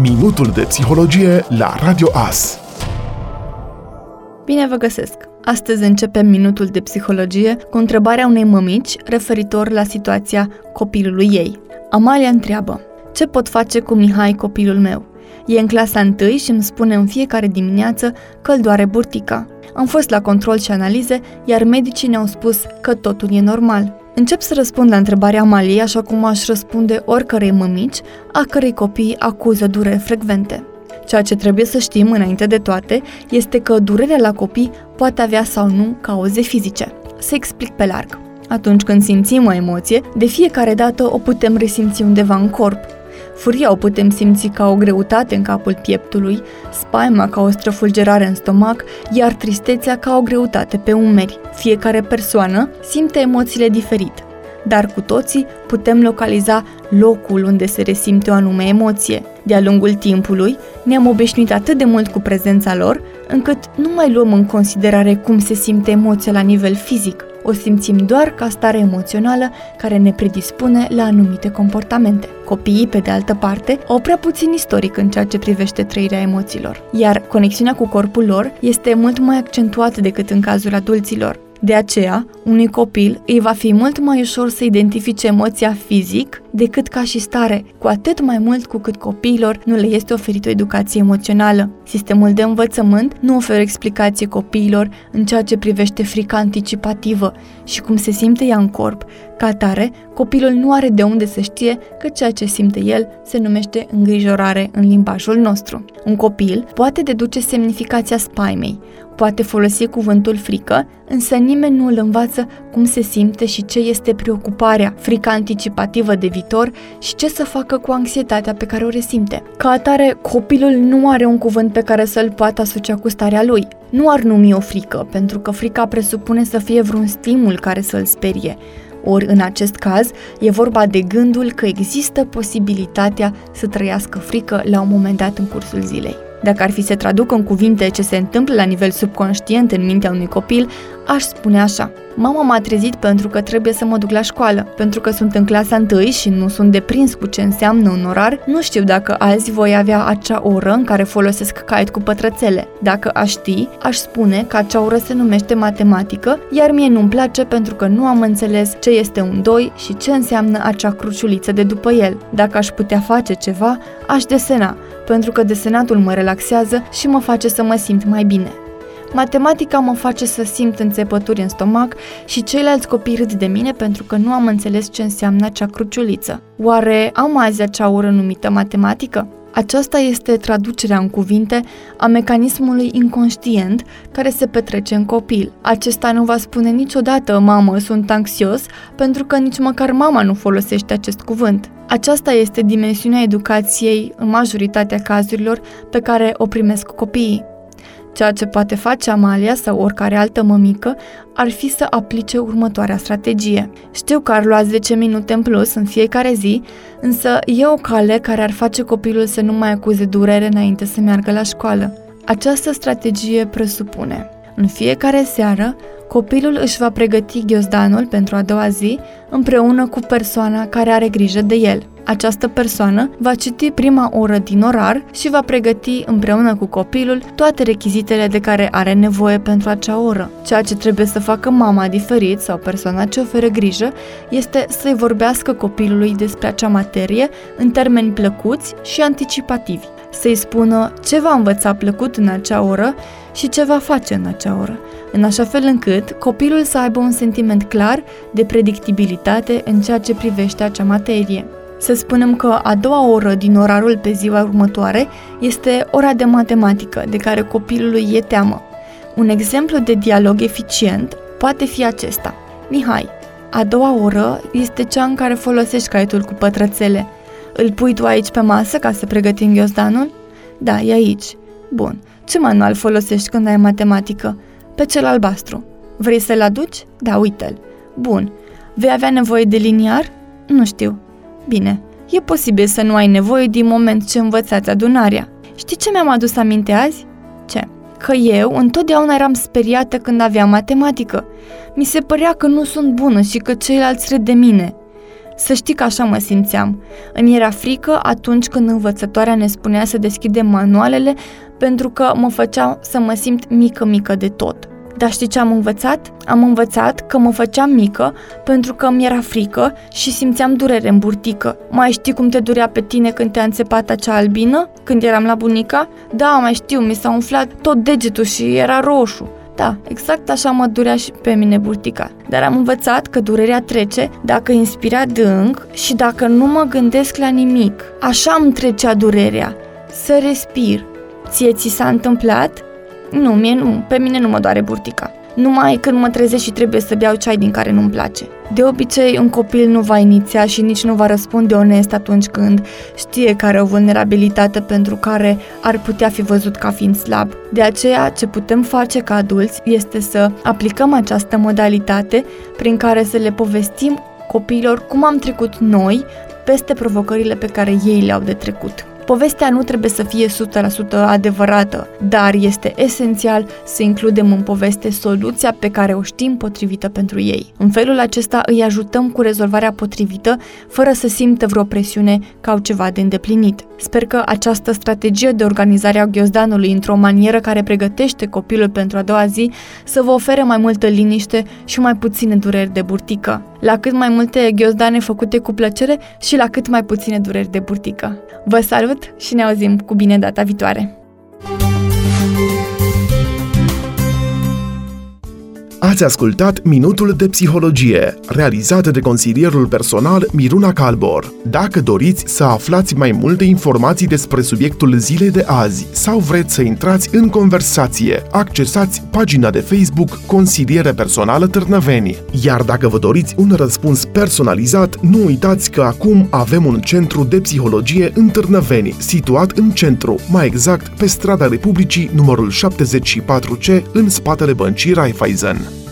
Minutul de psihologie la Radio AS. Bine vă găsesc! Astăzi începem minutul de psihologie cu întrebarea unei mămici referitor la situația copilului ei. Amalia întreabă, ce pot face cu Mihai copilul meu? E în clasa 1 și îmi spune în fiecare dimineață că îl doare burtica. Am fost la control și analize, iar medicii ne-au spus că totul e normal. Încep să răspund la întrebarea Amaliei așa cum aș răspunde oricărei mămici, a cărei copii acuză dureri frecvente. Ceea ce trebuie să știm înainte de toate este că durerea la copii poate avea sau nu cauze fizice. Să explic pe larg. Atunci când simțim o emoție, de fiecare dată o putem resimți undeva în corp, Furia o putem simți ca o greutate în capul pieptului, spaima ca o străfulgerare în stomac, iar tristețea ca o greutate pe umeri. Fiecare persoană simte emoțiile diferit, dar cu toții putem localiza locul unde se resimte o anume emoție. De-a lungul timpului, ne-am obișnuit atât de mult cu prezența lor, încât nu mai luăm în considerare cum se simte emoția la nivel fizic o simțim doar ca stare emoțională care ne predispune la anumite comportamente. Copiii, pe de altă parte, au prea puțin istoric în ceea ce privește trăirea emoțiilor, iar conexiunea cu corpul lor este mult mai accentuată decât în cazul adulților. De aceea, unui copil îi va fi mult mai ușor să identifice emoția fizic decât ca și stare, cu atât mai mult cu cât copiilor nu le este oferită o educație emoțională. Sistemul de învățământ nu oferă explicații copiilor în ceea ce privește frica anticipativă și cum se simte ea în corp. Ca atare, copilul nu are de unde să știe că ceea ce simte el se numește îngrijorare în limbajul nostru. Un copil poate deduce semnificația spaimei, Poate folosi cuvântul frică, însă nimeni nu îl învață cum se simte și ce este preocuparea, frica anticipativă de viitor și ce să facă cu anxietatea pe care o resimte. Ca atare, copilul nu are un cuvânt pe care să-l poată asocia cu starea lui. Nu ar numi o frică, pentru că frica presupune să fie vreun stimul care să-l sperie. Ori, în acest caz, e vorba de gândul că există posibilitatea să trăiască frică la un moment dat în cursul zilei. Dacă ar fi să traduc în cuvinte ce se întâmplă la nivel subconștient în mintea unui copil, aș spune așa. Mama m-a trezit pentru că trebuie să mă duc la școală. Pentru că sunt în clasa 1 și nu sunt deprins cu ce înseamnă un orar, nu știu dacă azi voi avea acea oră în care folosesc caiet cu pătrățele. Dacă aș ști, aș spune că acea oră se numește matematică, iar mie nu-mi place pentru că nu am înțeles ce este un 2 și ce înseamnă acea cruciuliță de după el. Dacă aș putea face ceva, aș desena, pentru că desenatul mă relaxează și mă face să mă simt mai bine. Matematica mă face să simt înțepături în stomac și ceilalți copii râd de mine pentru că nu am înțeles ce înseamnă acea cruciuliță. Oare am azi acea ură numită matematică? Aceasta este traducerea în cuvinte a mecanismului inconștient care se petrece în copil. Acesta nu va spune niciodată, mamă, sunt anxios, pentru că nici măcar mama nu folosește acest cuvânt. Aceasta este dimensiunea educației în majoritatea cazurilor pe care o primesc copiii. Ceea ce poate face Amalia sau oricare altă mămică ar fi să aplice următoarea strategie. Știu că ar lua 10 minute în plus în fiecare zi, însă e o cale care ar face copilul să nu mai acuze durere înainte să meargă la școală. Această strategie presupune în fiecare seară, copilul își va pregăti ghiozdanul pentru a doua zi împreună cu persoana care are grijă de el. Această persoană va citi prima oră din orar și va pregăti împreună cu copilul toate rechizitele de care are nevoie pentru acea oră. Ceea ce trebuie să facă mama diferit sau persoana ce oferă grijă este să-i vorbească copilului despre acea materie în termeni plăcuți și anticipativi. Să-i spună ce va învăța plăcut în acea oră și ce va face în acea oră, în așa fel încât copilul să aibă un sentiment clar de predictibilitate în ceea ce privește acea materie. Să spunem că a doua oră din orarul pe ziua următoare este ora de matematică, de care copilului e teamă. Un exemplu de dialog eficient poate fi acesta. Mihai, a doua oră este cea în care folosești caietul cu pătrățele. Îl pui tu aici pe masă ca să pregătim ghiozdanul? Da, e aici. Bun. Ce manual folosești când ai matematică? Pe cel albastru. Vrei să-l aduci? Da, uite-l. Bun. Vei avea nevoie de liniar? Nu știu. Bine, e posibil să nu ai nevoie din moment ce învățați adunarea. Știi ce mi-am adus aminte azi? Ce? Că eu întotdeauna eram speriată când aveam matematică. Mi se părea că nu sunt bună și că ceilalți râd de mine. Să știi că așa mă simțeam. Îmi era frică atunci când învățătoarea ne spunea să deschidem manualele pentru că mă făcea să mă simt mică-mică de tot. Dar știi ce am învățat? Am învățat că mă făceam mică pentru că mi era frică și simțeam durere în burtică. Mai știi cum te durea pe tine când te-a înțepat acea albină? Când eram la bunica? Da, mai știu, mi s-a umflat tot degetul și era roșu. Da, exact așa mă durea și pe mine burtica. Dar am învățat că durerea trece dacă inspira adânc și dacă nu mă gândesc la nimic. Așa îmi trecea durerea. Să respir. Ție ți s-a întâmplat? Nu, mie nu, pe mine nu mă doare burtica. Numai când mă trezesc și trebuie să beau ceai din care nu-mi place. De obicei, un copil nu va iniția și nici nu va răspunde onest atunci când știe că are o vulnerabilitate pentru care ar putea fi văzut ca fiind slab. De aceea, ce putem face ca adulți este să aplicăm această modalitate prin care să le povestim copiilor cum am trecut noi peste provocările pe care ei le-au de trecut. Povestea nu trebuie să fie 100% adevărată, dar este esențial să includem în poveste soluția pe care o știm potrivită pentru ei. În felul acesta îi ajutăm cu rezolvarea potrivită, fără să simtă vreo presiune ca au ceva de îndeplinit. Sper că această strategie de organizare a ghiozdanului într-o manieră care pregătește copilul pentru a doua zi să vă ofere mai multă liniște și mai puține dureri de burtică. La cât mai multe ghiozdane făcute cu plăcere și la cât mai puține dureri de burtică. Vă salut și ne auzim cu bine data viitoare! Ați ascultat Minutul de Psihologie, realizat de consilierul personal Miruna Calbor. Dacă doriți să aflați mai multe informații despre subiectul zilei de azi sau vreți să intrați în conversație, accesați pagina de Facebook Consiliere Personală Târnăveni. Iar dacă vă doriți un răspuns personalizat, nu uitați că acum avem un centru de psihologie în Târnăveni, situat în centru, mai exact pe strada Republicii numărul 74C, în spatele băncii Raiffeisen.